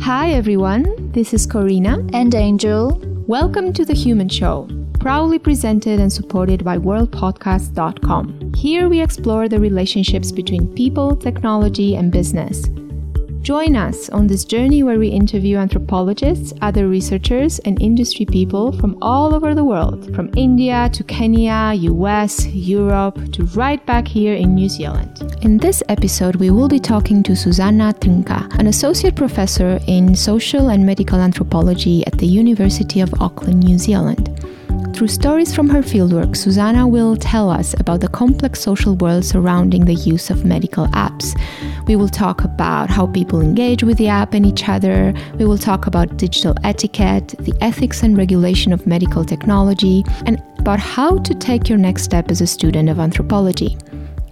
Hi everyone, this is Corina and Angel. Welcome to The Human Show, proudly presented and supported by worldpodcast.com. Here we explore the relationships between people, technology, and business. Join us on this journey where we interview anthropologists, other researchers, and industry people from all over the world, from India to Kenya, US, Europe, to right back here in New Zealand. In this episode, we will be talking to Susanna Trnka, an associate professor in social and medical anthropology at the University of Auckland, New Zealand. Through stories from her fieldwork, Susanna will tell us about the complex social world surrounding the use of medical apps. We will talk about how people engage with the app and each other. We will talk about digital etiquette, the ethics and regulation of medical technology, and about how to take your next step as a student of anthropology.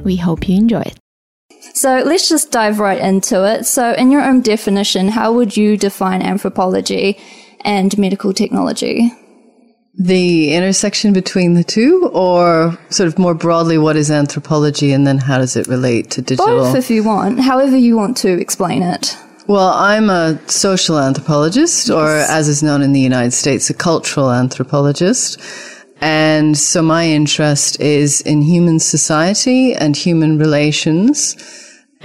We hope you enjoy it. So let's just dive right into it. So, in your own definition, how would you define anthropology and medical technology? The intersection between the two, or sort of more broadly, what is anthropology and then how does it relate to digital? Both, if you want, however you want to explain it. Well, I'm a social anthropologist, yes. or as is known in the United States, a cultural anthropologist. And so my interest is in human society and human relations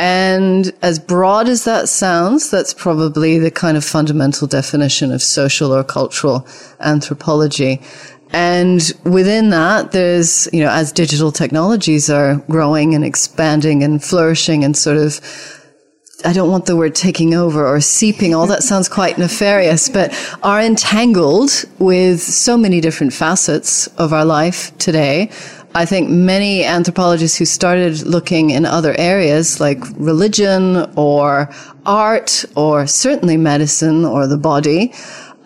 and as broad as that sounds, that's probably the kind of fundamental definition of social or cultural anthropology. And within that, there's, you know, as digital technologies are growing and expanding and flourishing and sort of I don't want the word taking over or seeping. All that sounds quite nefarious, but are entangled with so many different facets of our life today. I think many anthropologists who started looking in other areas like religion or art or certainly medicine or the body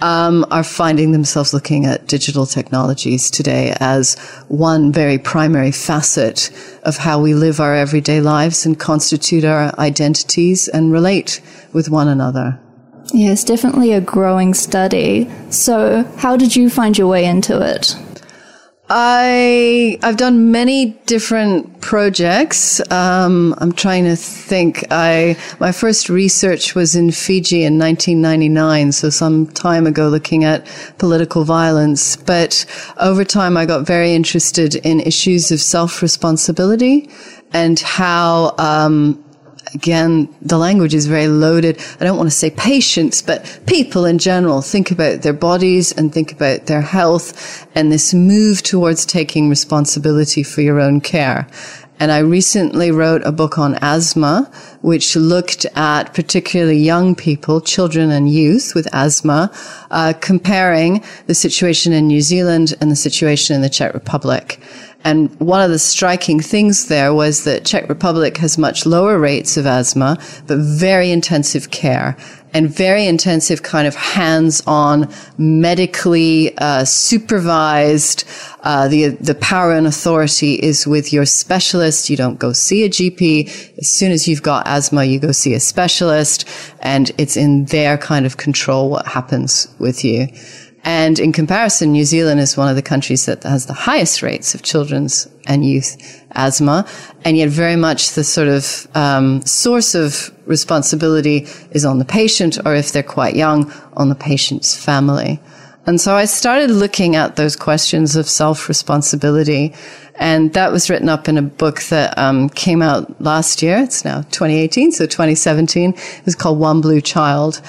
um, are finding themselves looking at digital technologies today as one very primary facet of how we live our everyday lives and constitute our identities and relate with one another. It's definitely a growing study. So, how did you find your way into it? I I've done many different projects. Um, I'm trying to think. I my first research was in Fiji in 1999, so some time ago, looking at political violence. But over time, I got very interested in issues of self responsibility and how um, again, the language is very loaded. I don't want to say patients, but people in general think about their bodies and think about their health and this move towards taking responsibility for your own care. And I recently wrote a book on asthma, which looked at particularly young people, children and youth with asthma, uh, comparing the situation in New Zealand and the situation in the Czech Republic. And one of the striking things there was that Czech Republic has much lower rates of asthma, but very intensive care and very intensive kind of hands-on, medically uh, supervised. Uh, the the power and authority is with your specialist. You don't go see a GP. As soon as you've got asthma, you go see a specialist, and it's in their kind of control what happens with you. And in comparison, New Zealand is one of the countries that has the highest rates of children's and youth asthma. And yet very much the sort of um, source of responsibility is on the patient, or if they're quite young, on the patient's family. And so I started looking at those questions of self-responsibility. And that was written up in a book that um, came out last year. It's now 2018, so 2017. It was called One Blue Child.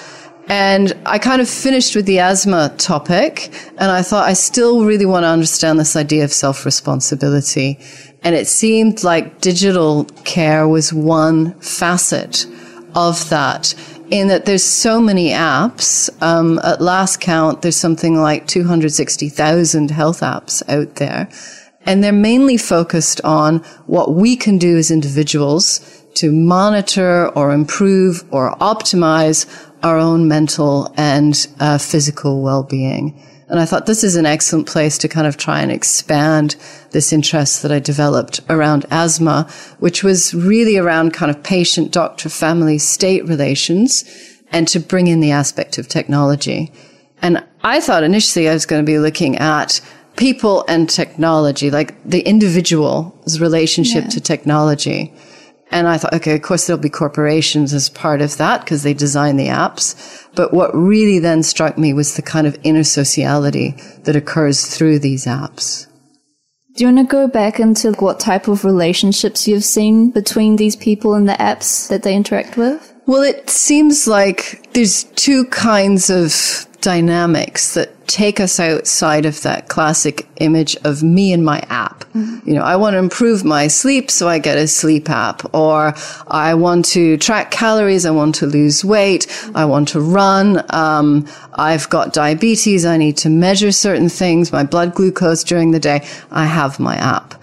And I kind of finished with the asthma topic, and I thought I still really want to understand this idea of self responsibility. And it seemed like digital care was one facet of that, in that there's so many apps. Um, at last count, there's something like 260,000 health apps out there. And they're mainly focused on what we can do as individuals to monitor or improve or optimize our own mental and uh, physical well-being. And I thought this is an excellent place to kind of try and expand this interest that I developed around asthma, which was really around kind of patient, doctor, family, state relations and to bring in the aspect of technology. And I thought initially I was going to be looking at people and technology, like the individual's relationship yeah. to technology. And I thought, okay, of course there'll be corporations as part of that because they design the apps. But what really then struck me was the kind of inner sociality that occurs through these apps. Do you want to go back into what type of relationships you've seen between these people and the apps that they interact with? Well, it seems like there's two kinds of dynamics that take us outside of that classic image of me and my app. Mm-hmm. You know, I want to improve my sleep, so I get a sleep app. Or I want to track calories, I want to lose weight, I want to run, um, I've got diabetes, I need to measure certain things, my blood glucose during the day. I have my app.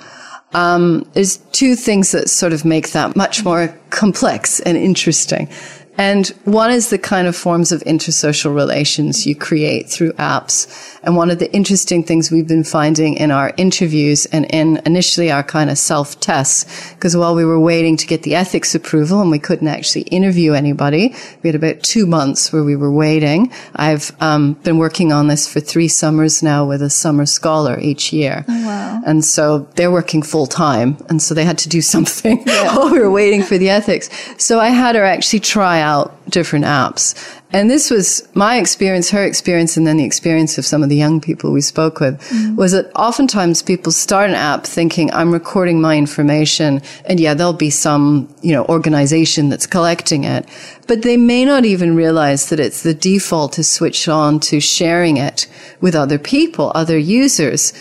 Um, there's two things that sort of make that much more complex and interesting. And one is the kind of forms of intersocial relations you create through apps. And one of the interesting things we've been finding in our interviews and in initially our kind of self tests, because while we were waiting to get the ethics approval and we couldn't actually interview anybody, we had about two months where we were waiting. I've um, been working on this for three summers now with a summer scholar each year. Oh, wow. And so they're working full time. And so they had to do something yeah. while we were waiting for the ethics. So I had her actually try out different apps. And this was my experience, her experience, and then the experience of some of the young people we spoke with mm. was that oftentimes people start an app thinking, I'm recording my information and yeah, there'll be some, you know, organization that's collecting it. But they may not even realize that it's the default to switch on to sharing it with other people, other users.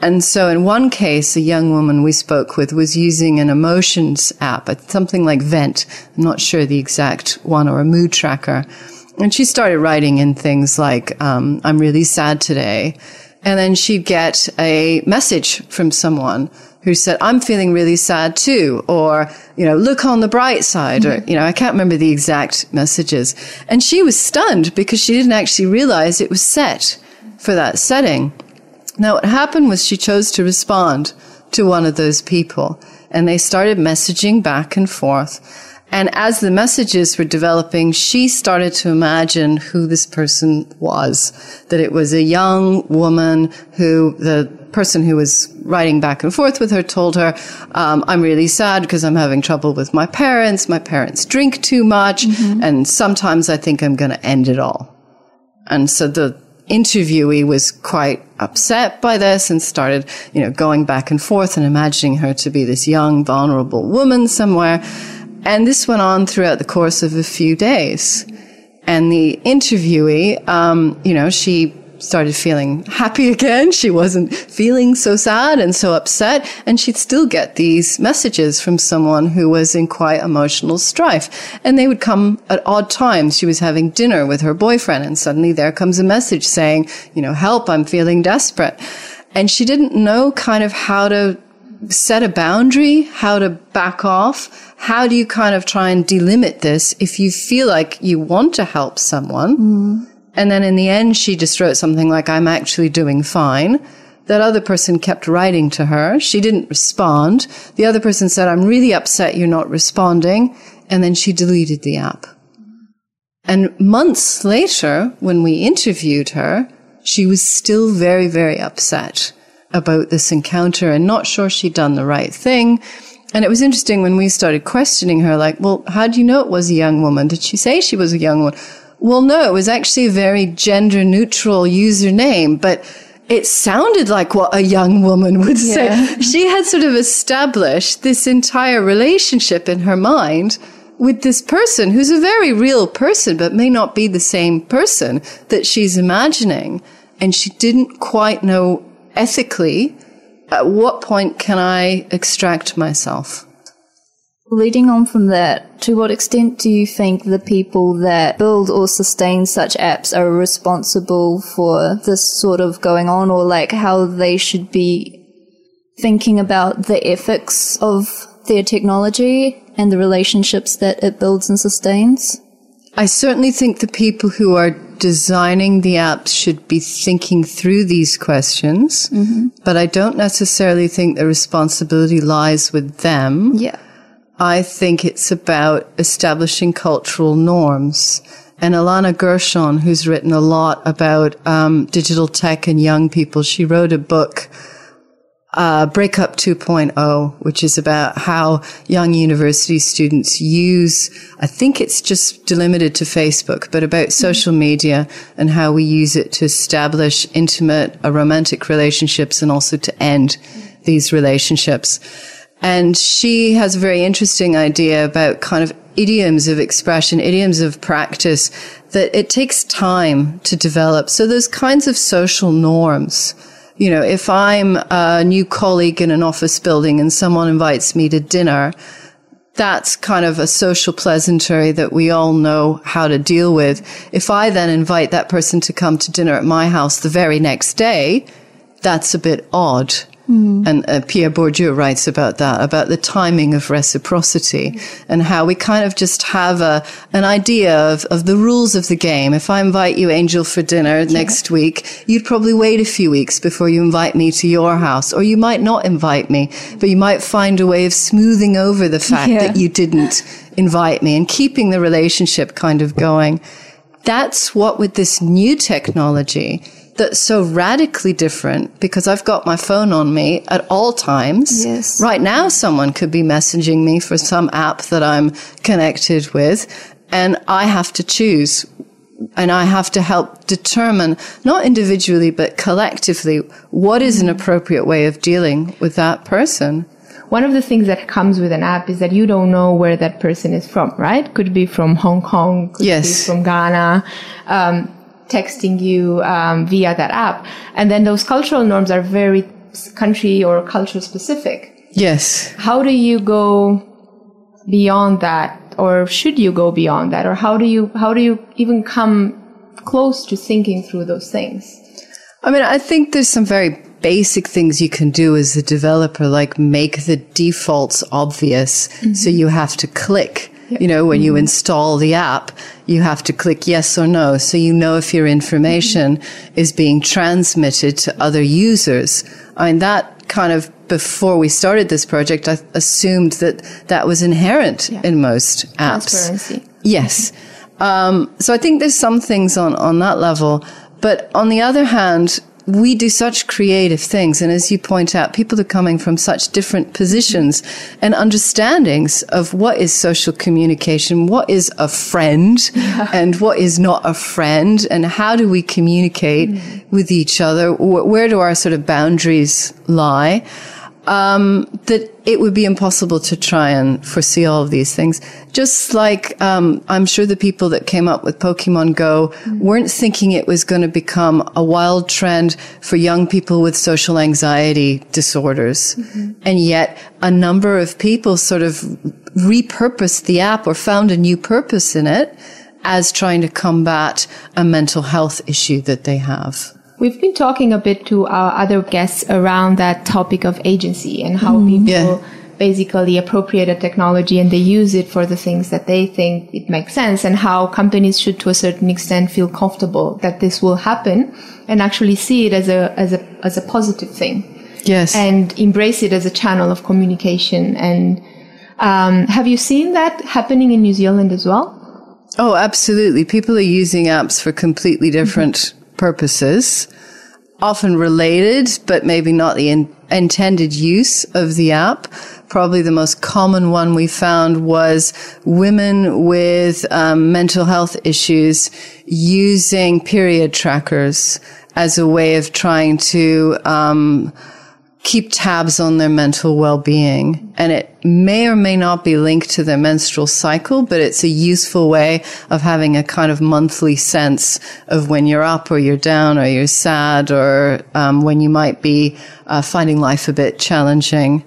And so in one case, a young woman we spoke with was using an emotions app, something like Vent. I'm not sure the exact one or a mood tracker. And she started writing in things like, um, I'm really sad today. And then she'd get a message from someone who said, I'm feeling really sad too. Or, you know, look on the bright side. Mm-hmm. Or, you know, I can't remember the exact messages. And she was stunned because she didn't actually realize it was set for that setting. Now, what happened was she chose to respond to one of those people and they started messaging back and forth. And as the messages were developing, she started to imagine who this person was. That it was a young woman who the person who was writing back and forth with her told her, um, I'm really sad because I'm having trouble with my parents. My parents drink too much. Mm-hmm. And sometimes I think I'm going to end it all. And so the interviewee was quite upset by this and started, you know, going back and forth and imagining her to be this young, vulnerable woman somewhere. And this went on throughout the course of a few days. And the interviewee, um, you know, she started feeling happy again. She wasn't feeling so sad and so upset. And she'd still get these messages from someone who was in quite emotional strife. And they would come at odd times. She was having dinner with her boyfriend and suddenly there comes a message saying, you know, help, I'm feeling desperate. And she didn't know kind of how to set a boundary, how to back off. How do you kind of try and delimit this if you feel like you want to help someone? Mm and then in the end, she just wrote something like, I'm actually doing fine. That other person kept writing to her. She didn't respond. The other person said, I'm really upset you're not responding. And then she deleted the app. And months later, when we interviewed her, she was still very, very upset about this encounter and not sure she'd done the right thing. And it was interesting when we started questioning her, like, well, how do you know it was a young woman? Did she say she was a young woman? Well, no, it was actually a very gender neutral username, but it sounded like what a young woman would yeah. say. She had sort of established this entire relationship in her mind with this person who's a very real person, but may not be the same person that she's imagining. And she didn't quite know ethically at what point can I extract myself. Leading on from that, to what extent do you think the people that build or sustain such apps are responsible for this sort of going on or like how they should be thinking about the ethics of their technology and the relationships that it builds and sustains? I certainly think the people who are designing the apps should be thinking through these questions, mm-hmm. but I don't necessarily think the responsibility lies with them. Yeah. I think it's about establishing cultural norms. And Ilana Gershon, who's written a lot about um, digital tech and young people, she wrote a book uh, Breakup 2.0, which is about how young university students use, I think it's just delimited to Facebook, but about social media and how we use it to establish intimate, uh, romantic relationships and also to end these relationships. And she has a very interesting idea about kind of idioms of expression, idioms of practice that it takes time to develop. So those kinds of social norms you know, if I'm a new colleague in an office building and someone invites me to dinner, that's kind of a social pleasantry that we all know how to deal with. If I then invite that person to come to dinner at my house the very next day, that's a bit odd. Mm. And uh, Pierre Bourdieu writes about that, about the timing of reciprocity mm. and how we kind of just have a, an idea of, of the rules of the game. If I invite you, Angel, for dinner yeah. next week, you'd probably wait a few weeks before you invite me to your house, or you might not invite me, but you might find a way of smoothing over the fact yeah. that you didn't invite me and keeping the relationship kind of going. That's what with this new technology, that's so radically different because I've got my phone on me at all times. Yes. Right now, someone could be messaging me for some app that I'm connected with, and I have to choose. And I have to help determine, not individually, but collectively, what is an appropriate way of dealing with that person one of the things that comes with an app is that you don't know where that person is from, right? Could be from Hong Kong, could yes. be from Ghana. Um, texting you um, via that app. And then those cultural norms are very country or culture specific. Yes. How do you go beyond that? Or should you go beyond that? Or how do you, how do you even come close to thinking through those things? I mean, I think there's some very basic things you can do as a developer, like make the defaults obvious. Mm-hmm. So you have to click you know, when you mm-hmm. install the app, you have to click yes or no. So you know if your information mm-hmm. is being transmitted to other users. I mean, that kind of before we started this project, I assumed that that was inherent yeah. in most apps. Transparency. Yes. Um, so I think there's some things on, on that level. But on the other hand, we do such creative things. And as you point out, people are coming from such different positions and understandings of what is social communication, what is a friend yeah. and what is not a friend and how do we communicate mm. with each other? Where do our sort of boundaries lie? Um, that it would be impossible to try and foresee all of these things. Just like um, I'm sure the people that came up with Pokemon Go weren't thinking it was going to become a wild trend for young people with social anxiety disorders. Mm-hmm. And yet a number of people sort of repurposed the app or found a new purpose in it as trying to combat a mental health issue that they have. We've been talking a bit to our other guests around that topic of agency and how mm, people yeah. basically appropriate a technology and they use it for the things that they think it makes sense and how companies should to a certain extent feel comfortable that this will happen and actually see it as a, as a, as a positive thing. Yes. And embrace it as a channel of communication. And, um, have you seen that happening in New Zealand as well? Oh, absolutely. People are using apps for completely different purposes, often related, but maybe not the in- intended use of the app. Probably the most common one we found was women with um, mental health issues using period trackers as a way of trying to um, keep tabs on their mental well-being. And it may or may not be linked to their menstrual cycle, but it's a useful way of having a kind of monthly sense of when you're up or you're down or you're sad or um, when you might be uh, finding life a bit challenging.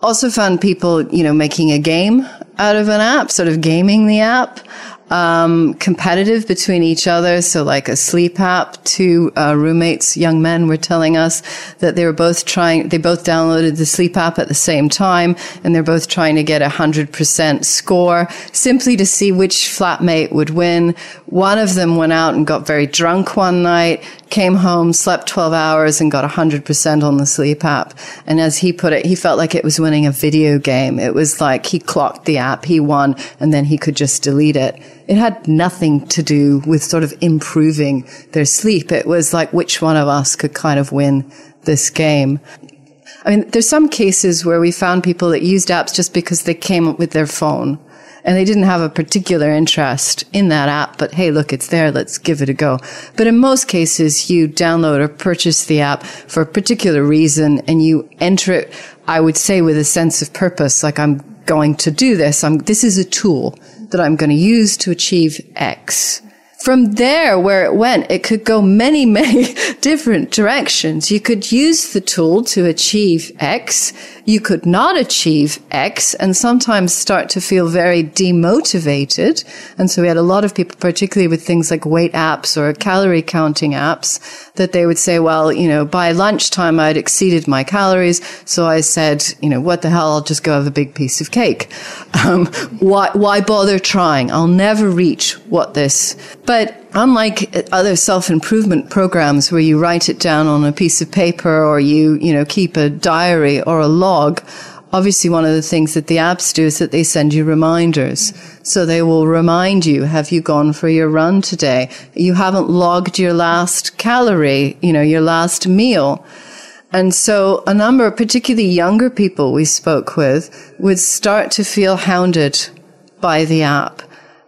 Also found people, you know, making a game out of an app, sort of gaming the app um, competitive between each other. So, like a sleep app, two uh, roommates, young men, were telling us that they were both trying. They both downloaded the sleep app at the same time, and they're both trying to get a hundred percent score, simply to see which flatmate would win. One of them went out and got very drunk one night, came home, slept 12 hours and got 100% on the sleep app. And as he put it, he felt like it was winning a video game. It was like he clocked the app, he won, and then he could just delete it. It had nothing to do with sort of improving their sleep. It was like which one of us could kind of win this game. I mean, there's some cases where we found people that used apps just because they came with their phone and they didn't have a particular interest in that app, but hey, look, it's there. Let's give it a go. But in most cases, you download or purchase the app for a particular reason and you enter it, I would say with a sense of purpose, like I'm going to do this. I'm, this is a tool that I'm going to use to achieve X. From there, where it went, it could go many, many different directions. You could use the tool to achieve X. You could not achieve X and sometimes start to feel very demotivated. And so we had a lot of people, particularly with things like weight apps or calorie counting apps, that they would say, well, you know, by lunchtime I'd exceeded my calories. So I said, you know, what the hell? I'll just go have a big piece of cake. Um, why, why bother trying? I'll never reach what this, but unlike other self-improvement programs where you write it down on a piece of paper or you, you know, keep a diary or a log, obviously one of the things that the apps do is that they send you reminders. So they will remind you, have you gone for your run today? You haven't logged your last calorie, you know, your last meal. And so a number particularly younger people we spoke with would start to feel hounded by the app.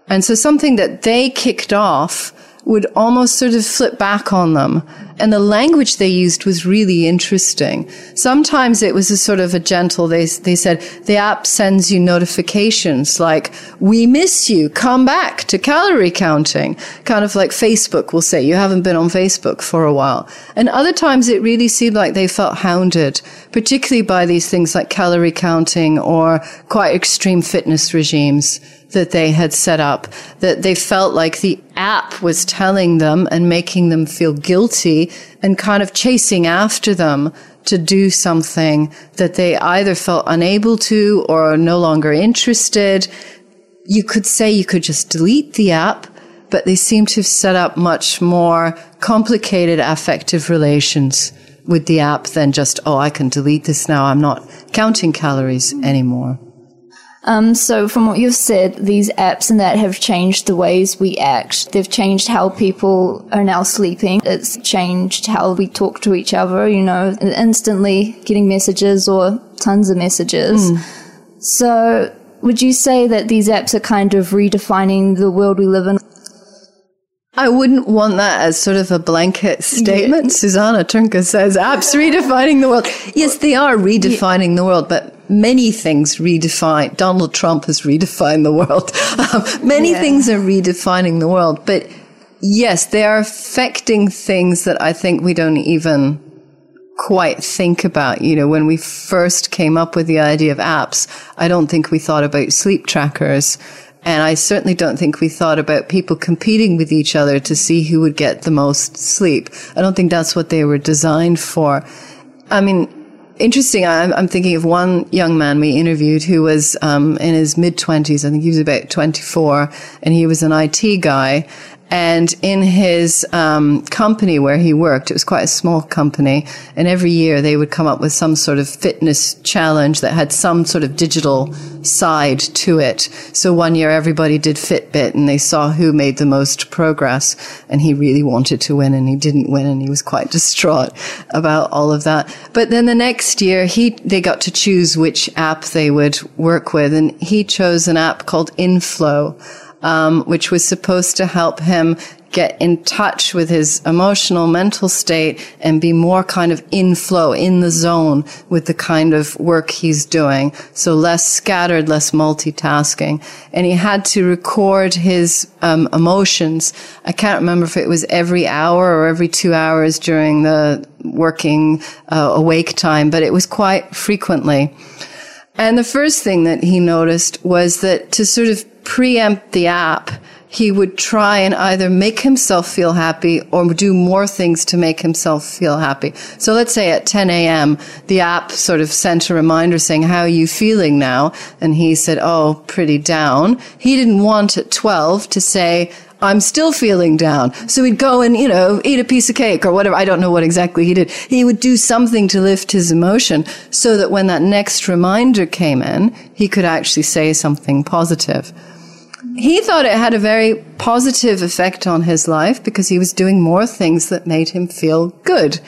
And so something that they kicked off would almost sort of flip back on them. And the language they used was really interesting. Sometimes it was a sort of a gentle, they, they said, the app sends you notifications like, we miss you, come back to calorie counting. Kind of like Facebook will say, you haven't been on Facebook for a while. And other times it really seemed like they felt hounded, particularly by these things like calorie counting or quite extreme fitness regimes that they had set up, that they felt like the app was telling them and making them feel guilty and kind of chasing after them to do something that they either felt unable to or no longer interested. You could say you could just delete the app, but they seem to have set up much more complicated affective relations with the app than just, oh, I can delete this now. I'm not counting calories anymore. Um, so from what you've said, these apps and that have changed the ways we act. They've changed how people are now sleeping. It's changed how we talk to each other, you know, instantly getting messages or tons of messages. Mm. So would you say that these apps are kind of redefining the world we live in? I wouldn't want that as sort of a blanket statement. Yeah. Susanna Trnka says apps redefining the world. Yes, they are redefining yeah. the world, but many things redefine. Donald Trump has redefined the world. Um, many yeah. things are redefining the world, but yes, they are affecting things that I think we don't even quite think about. You know, when we first came up with the idea of apps, I don't think we thought about sleep trackers. And I certainly don't think we thought about people competing with each other to see who would get the most sleep. I don't think that's what they were designed for. I mean, interesting. I'm, I'm, thinking of one young man we interviewed who was um, in his mid 20s. I think he was about 24, and he was an IT guy. And in his um, company where he worked, it was quite a small company, and every year they would come up with some sort of fitness challenge that had some sort of digital side to it. So one year everybody did Fitbit, and they saw who made the most progress, and he really wanted to win, and he didn't win, and he was quite distraught about all of that. But then the next year, he they got to choose which app they would work with, and he chose an app called Inflow um, which was supposed to help him get in touch with his emotional mental state and be more kind of in flow, in the zone with the kind of work he's doing. So less scattered, less multitasking. And he had to record his um, emotions. I can't remember if it was every hour or every two hours during the working uh, awake time, but it was quite frequently. And the first thing that he noticed was that to sort of preempt the app, he would try and either make himself feel happy or do more things to make himself feel happy. So let's say at 10 a.m., the app sort of sent a reminder saying, how are you feeling now? And he said, oh, pretty down. He didn't want at 12 to say, I'm still feeling down. So he'd go and, you know, eat a piece of cake or whatever. I don't know what exactly he did. He would do something to lift his emotion so that when that next reminder came in, he could actually say something positive he thought it had a very positive effect on his life because he was doing more things that made him feel good.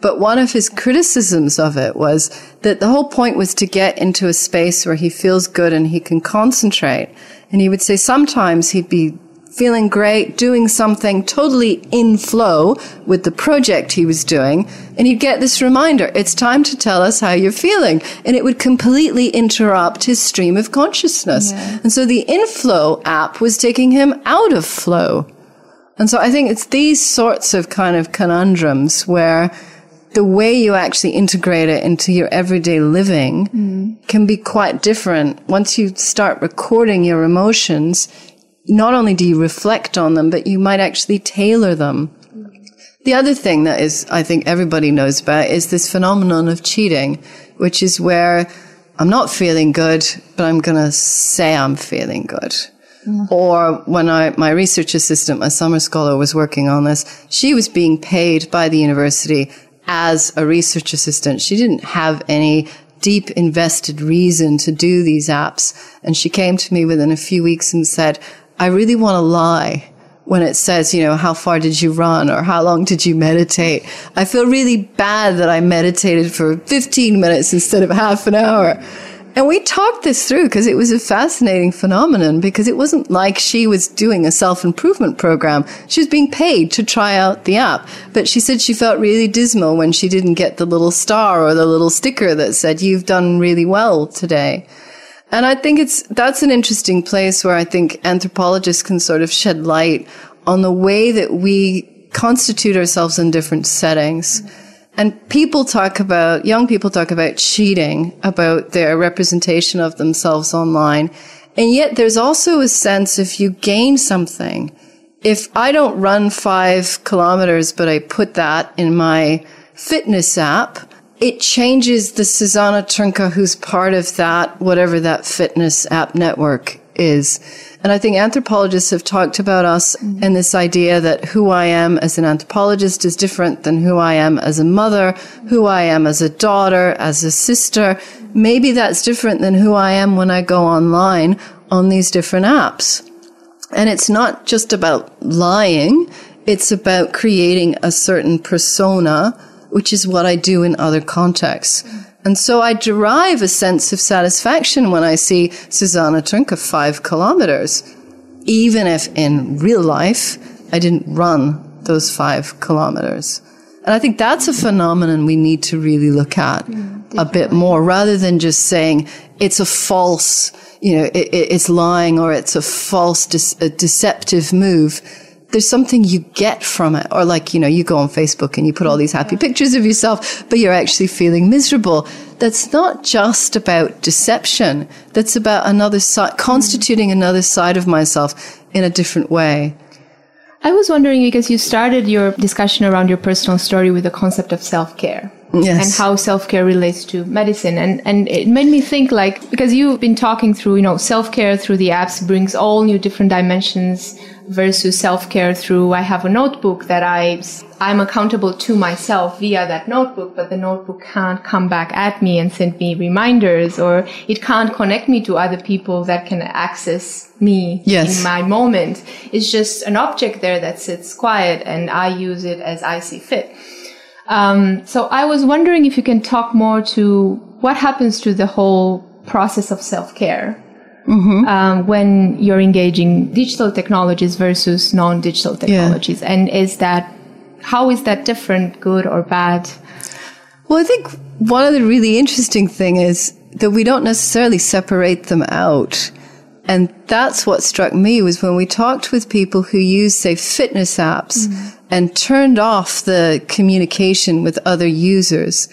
But one of his criticisms of it was that the whole point was to get into a space where he feels good and he can concentrate. And he would say sometimes he'd be feeling great, doing something totally in flow with the project he was doing. And he'd get this reminder, it's time to tell us how you're feeling. And it would completely interrupt his stream of consciousness. Yeah. And so the inflow app was taking him out of flow. And so I think it's these sorts of kind of conundrums where the way you actually integrate it into your everyday living mm. can be quite different. Once you start recording your emotions, not only do you reflect on them, but you might actually tailor them. The other thing that is, I think everybody knows about is this phenomenon of cheating, which is where I'm not feeling good, but I'm going to say I'm feeling good. Mm. Or when I, my research assistant, my summer scholar was working on this, she was being paid by the university as a research assistant. She didn't have any deep invested reason to do these apps. And she came to me within a few weeks and said, I really want to lie when it says, you know, how far did you run or how long did you meditate? I feel really bad that I meditated for 15 minutes instead of half an hour. And we talked this through because it was a fascinating phenomenon because it wasn't like she was doing a self improvement program. She was being paid to try out the app. But she said she felt really dismal when she didn't get the little star or the little sticker that said, you've done really well today. And I think it's, that's an interesting place where I think anthropologists can sort of shed light on the way that we constitute ourselves in different settings. Mm-hmm and people talk about, young people talk about cheating, about their representation of themselves online. And yet there's also a sense if you gain something, if I don't run five kilometers, but I put that in my fitness app, it changes the Susanna Trnka who's part of that, whatever that fitness app network is. And I think anthropologists have talked about us mm-hmm. and this idea that who I am as an anthropologist is different than who I am as a mother, who I am as a daughter, as a sister. Maybe that's different than who I am when I go online on these different apps. And it's not just about lying. It's about creating a certain persona, which is what I do in other contexts. And so I derive a sense of satisfaction when I see Susanna Trnka five kilometers, even if in real life I didn't run those five kilometers. And I think that's a phenomenon we need to really look at mm, a bit more rather than just saying it's a false, you know, it, it's lying or it's a false, de- a deceptive move there's something you get from it. Or like, you know, you go on Facebook and you put all these happy pictures of yourself, but you're actually feeling miserable. That's not just about deception. That's about another side, constituting mm. another side of myself in a different way. I was wondering because you started your discussion around your personal story with the concept of self-care. Yes. and how self-care relates to medicine and and it made me think like because you've been talking through you know self-care through the apps brings all new different dimensions versus self-care through I have a notebook that I I'm accountable to myself via that notebook, but the notebook can't come back at me and send me reminders or it can't connect me to other people that can access me yes. in my moment. It's just an object there that sits quiet and I use it as I see fit. Um, so I was wondering if you can talk more to what happens to the whole process of self-care mm-hmm. um, when you're engaging digital technologies versus non-digital technologies, yeah. and is that how is that different, good or bad? Well, I think one of the really interesting thing is that we don't necessarily separate them out. And that's what struck me was when we talked with people who use, say, fitness apps mm-hmm. and turned off the communication with other users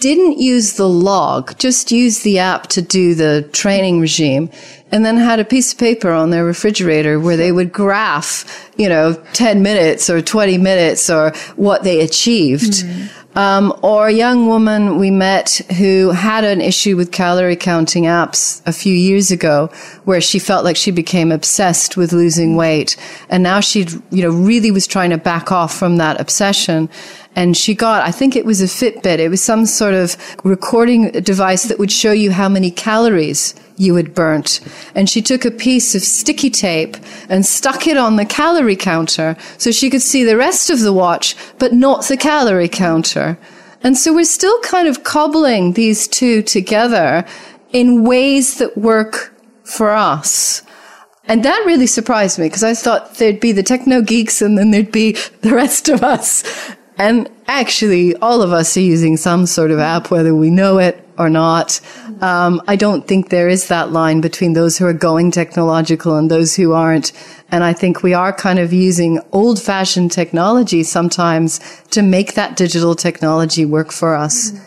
didn't use the log, just used the app to do the training regime and then had a piece of paper on their refrigerator where they would graph, you know, 10 minutes or 20 minutes or what they achieved. Mm-hmm. Um, or a young woman we met who had an issue with calorie counting apps a few years ago where she felt like she became obsessed with losing weight. And now she, you know, really was trying to back off from that obsession and she got, I think it was a Fitbit. It was some sort of recording device that would show you how many calories you had burnt. And she took a piece of sticky tape and stuck it on the calorie counter so she could see the rest of the watch, but not the calorie counter. And so we're still kind of cobbling these two together in ways that work for us. And that really surprised me because I thought there'd be the techno geeks and then there'd be the rest of us. And actually, all of us are using some sort of app, whether we know it or not. Um, I don't think there is that line between those who are going technological and those who aren't. And I think we are kind of using old fashioned technology sometimes to make that digital technology work for us. Mm-hmm.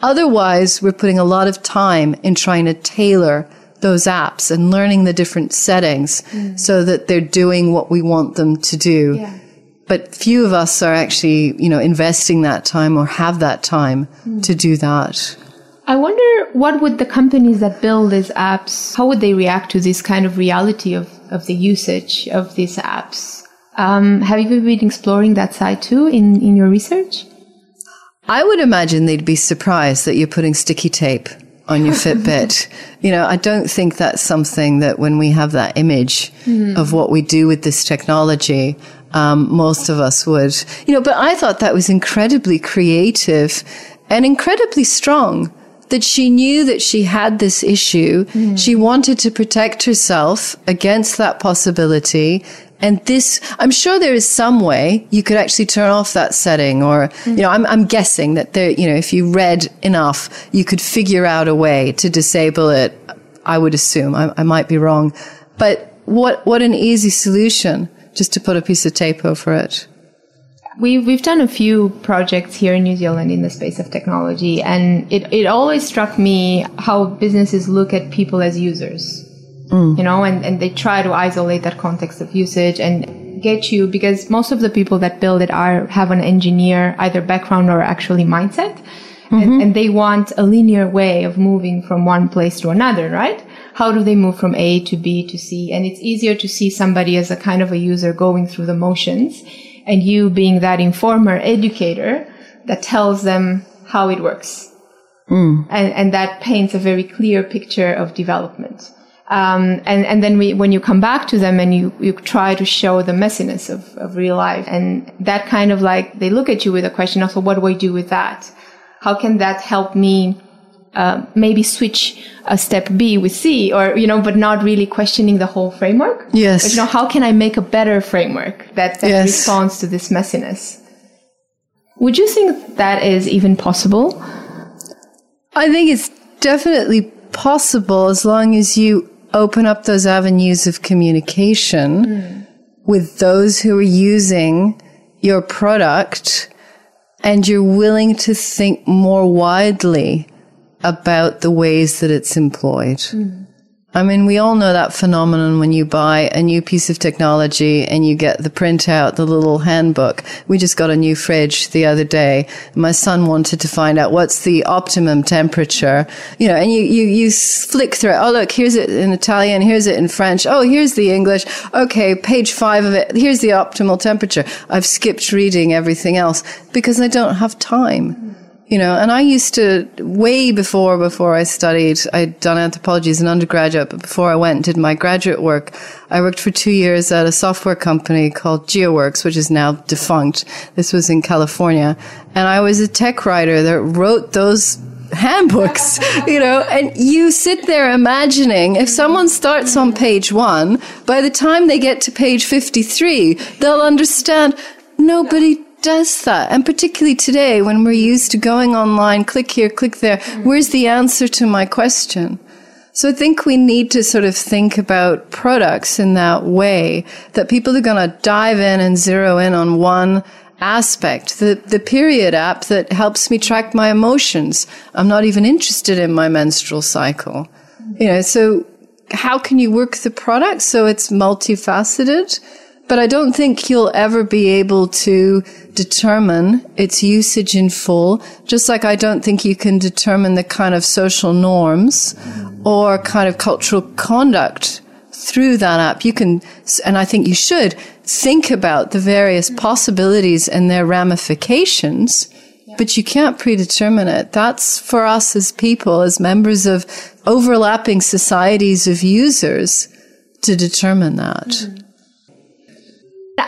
Otherwise, we're putting a lot of time in trying to tailor those apps and learning the different settings mm. so that they're doing what we want them to do. Yeah but few of us are actually, you know, investing that time or have that time mm. to do that. I wonder what would the companies that build these apps, how would they react to this kind of reality of, of the usage of these apps? Um, have you been exploring that side too in, in your research? I would imagine they'd be surprised that you're putting sticky tape on your Fitbit. you know, I don't think that's something that when we have that image mm. of what we do with this technology, um, most of us would, you know, but I thought that was incredibly creative and incredibly strong that she knew that she had this issue. Mm. She wanted to protect herself against that possibility. And this, I'm sure there is some way you could actually turn off that setting or, mm. you know, I'm, I'm guessing that there, you know, if you read enough, you could figure out a way to disable it. I would assume I, I might be wrong, but what, what an easy solution just to put a piece of tape over it? We've, we've done a few projects here in New Zealand in the space of technology, and it, it always struck me how businesses look at people as users. Mm. You know, and, and they try to isolate that context of usage and get you because most of the people that build it are have an engineer either background or actually mindset. Mm-hmm. And, and they want a linear way of moving from one place to another, right? how do they move from A to B to C? And it's easier to see somebody as a kind of a user going through the motions and you being that informer educator that tells them how it works. Mm. And, and that paints a very clear picture of development. Um, and, and then we, when you come back to them and you, you try to show the messiness of, of real life and that kind of like, they look at you with a question also, what do I do with that? How can that help me uh, maybe switch a step B with C or, you know, but not really questioning the whole framework. Yes. But, you know, how can I make a better framework that, that yes. responds to this messiness? Would you think that is even possible? I think it's definitely possible as long as you open up those avenues of communication mm. with those who are using your product and you're willing to think more widely about the ways that it's employed. Mm. I mean, we all know that phenomenon when you buy a new piece of technology and you get the printout, the little handbook. We just got a new fridge the other day. My son wanted to find out what's the optimum temperature, you know, and you, you, you flick through it. Oh, look, here's it in Italian. Here's it in French. Oh, here's the English. Okay. Page five of it. Here's the optimal temperature. I've skipped reading everything else because I don't have time you know, and I used to way before before I studied, I'd done anthropology as an undergraduate, but before I went and did my graduate work, I worked for two years at a software company called GeoWorks, which is now defunct. This was in California, and I was a tech writer that wrote those handbooks, you know, and you sit there imagining if someone starts on page one, by the time they get to page 53, they'll understand nobody does that? And particularly today when we're used to going online, click here, click there, mm. where's the answer to my question? So I think we need to sort of think about products in that way that people are going to dive in and zero in on one aspect. The, the period app that helps me track my emotions. I'm not even interested in my menstrual cycle. Mm. You know, so how can you work the product so it's multifaceted? But I don't think you'll ever be able to determine its usage in full, just like I don't think you can determine the kind of social norms or kind of cultural conduct through that app. You can, and I think you should, think about the various possibilities and their ramifications, but you can't predetermine it. That's for us as people, as members of overlapping societies of users to determine that. Mm-hmm.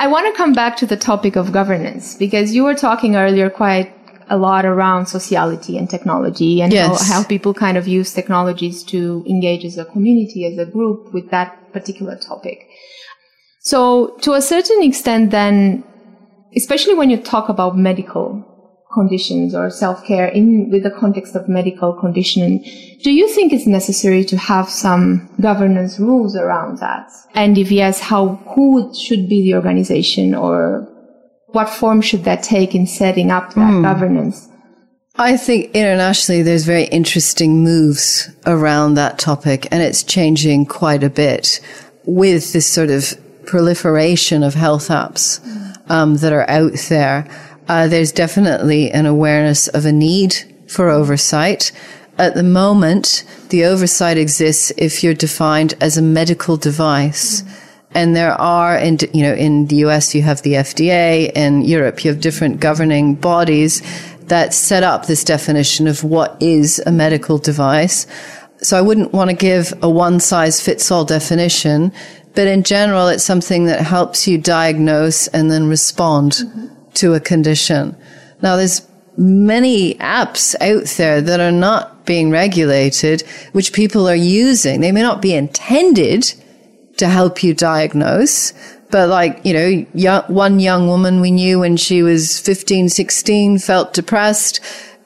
I want to come back to the topic of governance because you were talking earlier quite a lot around sociality and technology and Yes. how, how people kind of use technologies to engage as a community, as a group with that particular topic. So to a certain extent, then, especially when you talk about medical conditions or self-care in with the context of medical conditioning, do you think it's necessary to have some governance rules around that? And if yes, how who should be the organization or what form should that take in setting up that governance? I think internationally there's very interesting moves around that topic and it's changing quite a bit with this sort of proliferation of health apps um, that are out there. Uh, there's definitely an awareness of a need for oversight. At the moment, the oversight exists if you're defined as a medical device. And there are, in, you know, in the US, you have the FDA. In Europe, you have different governing bodies that set up this definition of what is a medical device. So I wouldn't want to give a one size fits all definition, but in general, it's something that helps you diagnose and then respond to a condition. Now, there's many apps out there that are not being regulated, which people are using. They may not be intended to help you diagnose. But like, you know, young, one young woman we knew when she was 15, 16 felt depressed,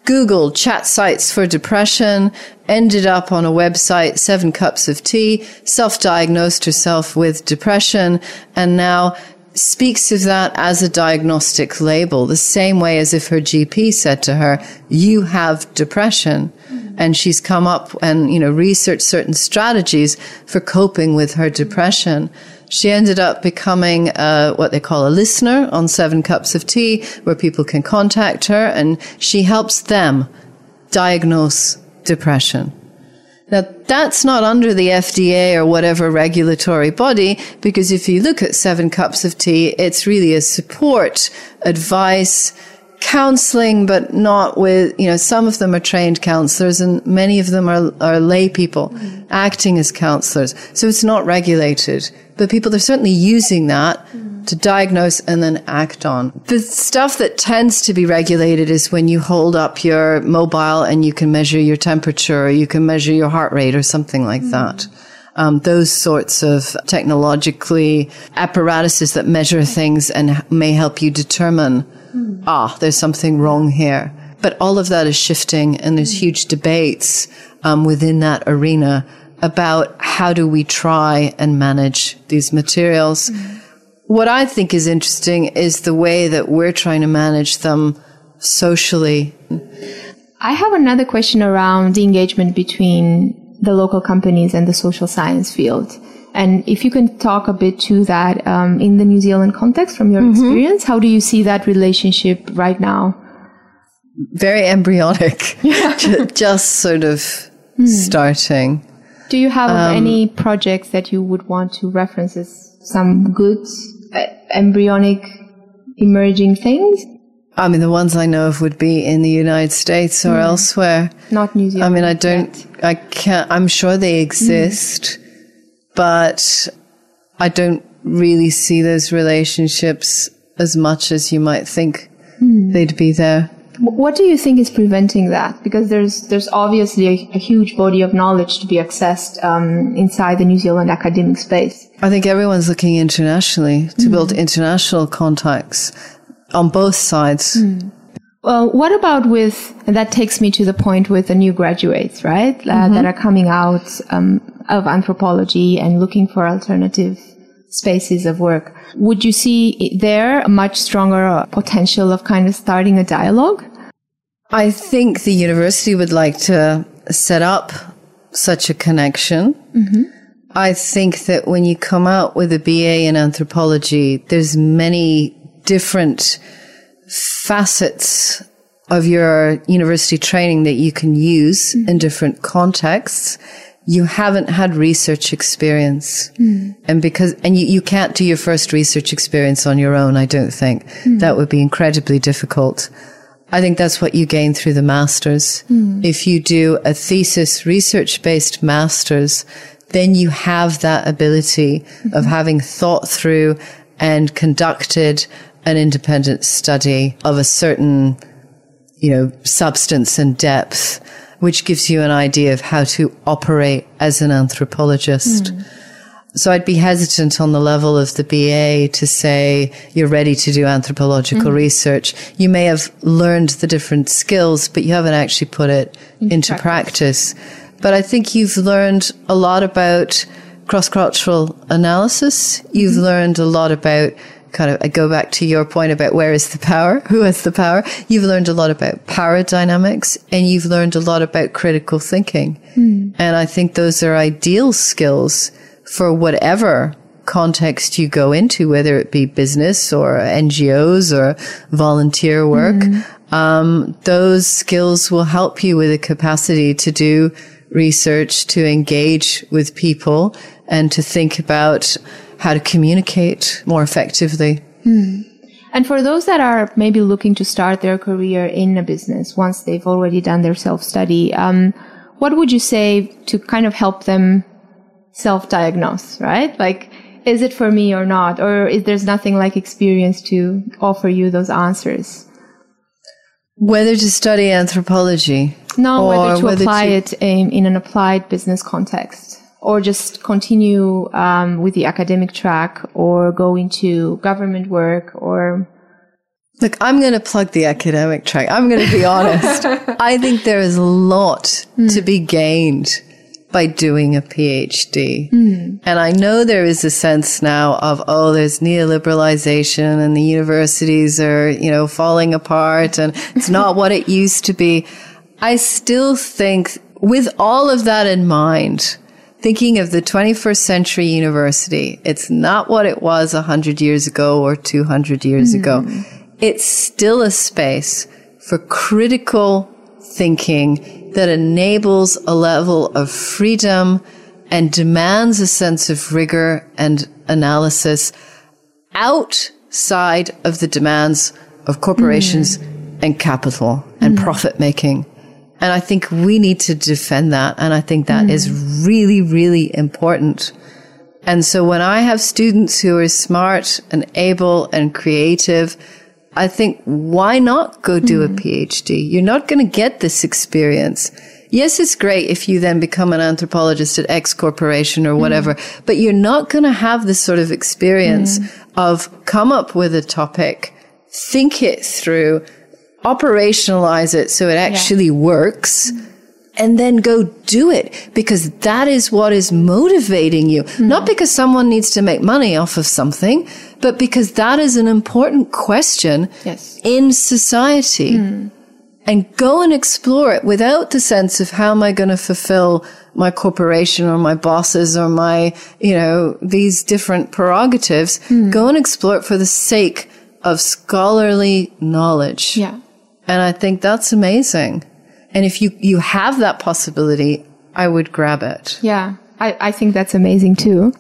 Googled chat sites for depression, ended up on a website, seven cups of tea, self-diagnosed herself with depression, and now speaks of that as a diagnostic label, the same way as if her GP said to her, you have depression. And she's come up and, you know, researched certain strategies for coping with her depression. She ended up becoming uh, what they call a listener on Seven Cups of Tea, where people can contact her, and she helps them diagnose depression. Now, that's not under the FDA or whatever regulatory body, because if you look at Seven Cups of Tea, it's really a support, advice, counseling, but not with, you know, some of them are trained counselors and many of them are, are lay people acting as counselors. So it's not regulated, but people are certainly using that to diagnose and then act on. The stuff that tends to be regulated is when you hold up your mobile and you can measure your temperature or you can measure your heart rate or something like that. Um, those sorts of technologically apparatuses that measure things and may help you determine, ah, there's something wrong here. But all of that is shifting and there's huge debates um, within that arena about how do we try and manage these materials. What I think is interesting is the way that we're trying to manage them socially. I have another question around the engagement between the local companies and the social science field. And if you can talk a bit to that um, in the New Zealand context from your mm-hmm. experience, how do you see that relationship right now? Very embryonic, Ju- just sort of hmm. starting. Do you have um, any projects that you would want to reference as some good embryonic emerging things? I mean, the ones I know of would be in the United States or hmm. elsewhere. Not New Zealand. I mean, I don't, yet. I can't, I'm sure they hmm. exist, but I don't really see those relationships as much as you might think hmm. they'd be there. Wh- What do you think is preventing that? Because there's there's obviously a, a huge body of knowledge to be accessed um, inside the New Zealand academic space. I think everyone's looking internationally to build international contacts on both sides. Well, what about with, and that takes me to the point with the new graduates, right? Uh, that are coming out um, of anthropology and looking for alternative spaces of work. Would you see there a much stronger potential of kind of starting a dialogue? I think the university would like to set up such a connection. Mm-hmm. I think that when you come out with a BA in anthropology, there's many different facets of your university training that you can use in mm-hmm. different contexts. You haven't had research experience. Hmm. And because, and you, you can't do your first research experience on your own, I don't think. Hmm. That would be incredibly difficult. I think that's what you gain through the masters. Hmm. If you do a thesis research based masters, then you have that ability of having thought through and conducted an independent study of a certain you know, substance and depth, which gives you an idea of how to operate as an anthropologist. Mm. So I'd be hesitant on the level of the BA to say you're ready to do anthropological mm. research. You may have learned the different skills, but you haven't actually put it into, into practice. practice. But I think you've learned a lot about cross-cultural analysis. You've mm-hmm. learned a lot about kind of, I go back to your point about where is the power? Who has the power? You've learned a lot about power dynamics and you've learned a lot about critical thinking. Mm. And I think those are ideal skills for whatever context you go into, whether it be business or NGOs or volunteer work. Mm. Um, those skills will help you with a capacity to do research, to engage with people and to think about how to communicate more effectively. Hmm. And for those that are maybe looking to start their career in a business once they've already done their self study, um, what would you say to kind of help them self diagnose, right? Like, is it for me or not? Or is there's nothing like experience to offer you those answers? Whether to study anthropology. No, whether to whether apply to... it in, in an applied business context or just continue um, with the academic track or go into government work or Look, I'm going to plug the academic track. I'm going to be honest. I think there is a lot mm. to be gained by doing a PhD. Mm. And I know there is a sense now of, oh, there's neoliberalization and the universities are, you know, falling apart and it's not what it used to be. I still think with all of that in mind, thinking of the 21st century university, it's not what it was 100 years ago or 200 years mm. ago. It's still a space for critical thinking that enables a level of freedom and demands a sense of rigor and analysis outside of the demands of corporations mm. and capital and mm. profit making. And I think we need to defend that. And I think that mm. is really, really important. And so when I have students who are smart and able and creative, I think why not go do mm. a PhD? You're not going to get this experience. Yes, it's great if you then become an anthropologist at X corporation or whatever, mm. but you're not going to have this sort of experience mm. of come up with a topic, think it through, operationalize it so it actually yeah. works and then go do it because that is what is motivating you. Mm-hmm. Not because someone needs to make money off of something, but because that is an important question yes. in society. Mm. And go and explore it without the sense of how am I going to fulfill my corporation or my bosses or my, you know, these different prerogatives. Mm. Go and explore it for the sake of scholarly knowledge. Yeah. And I think that's amazing. And if you, you have that possibility, I would grab it. Yeah. I, I think that's amazing too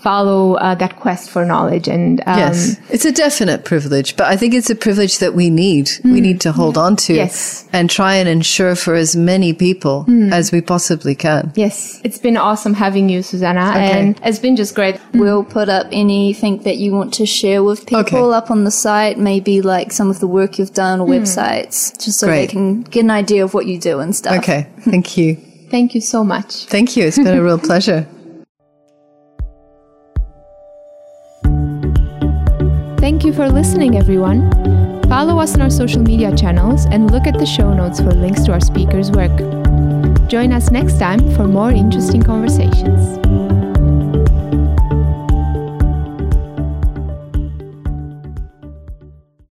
follow uh, that quest for knowledge and um, yes it's a definite privilege but i think it's a privilege that we need mm, we need to hold yeah. on to yes and try and ensure for as many people mm. as we possibly can yes it's been awesome having you susanna okay. and it's been just great mm. we'll put up anything that you want to share with people okay. up on the site maybe like some of the work you've done or mm. websites just so great. they can get an idea of what you do and stuff okay thank you thank you so much thank you it's been a real pleasure Thank you for listening, everyone. Follow us on our social media channels and look at the show notes for links to our speakers' work. Join us next time for more interesting conversations.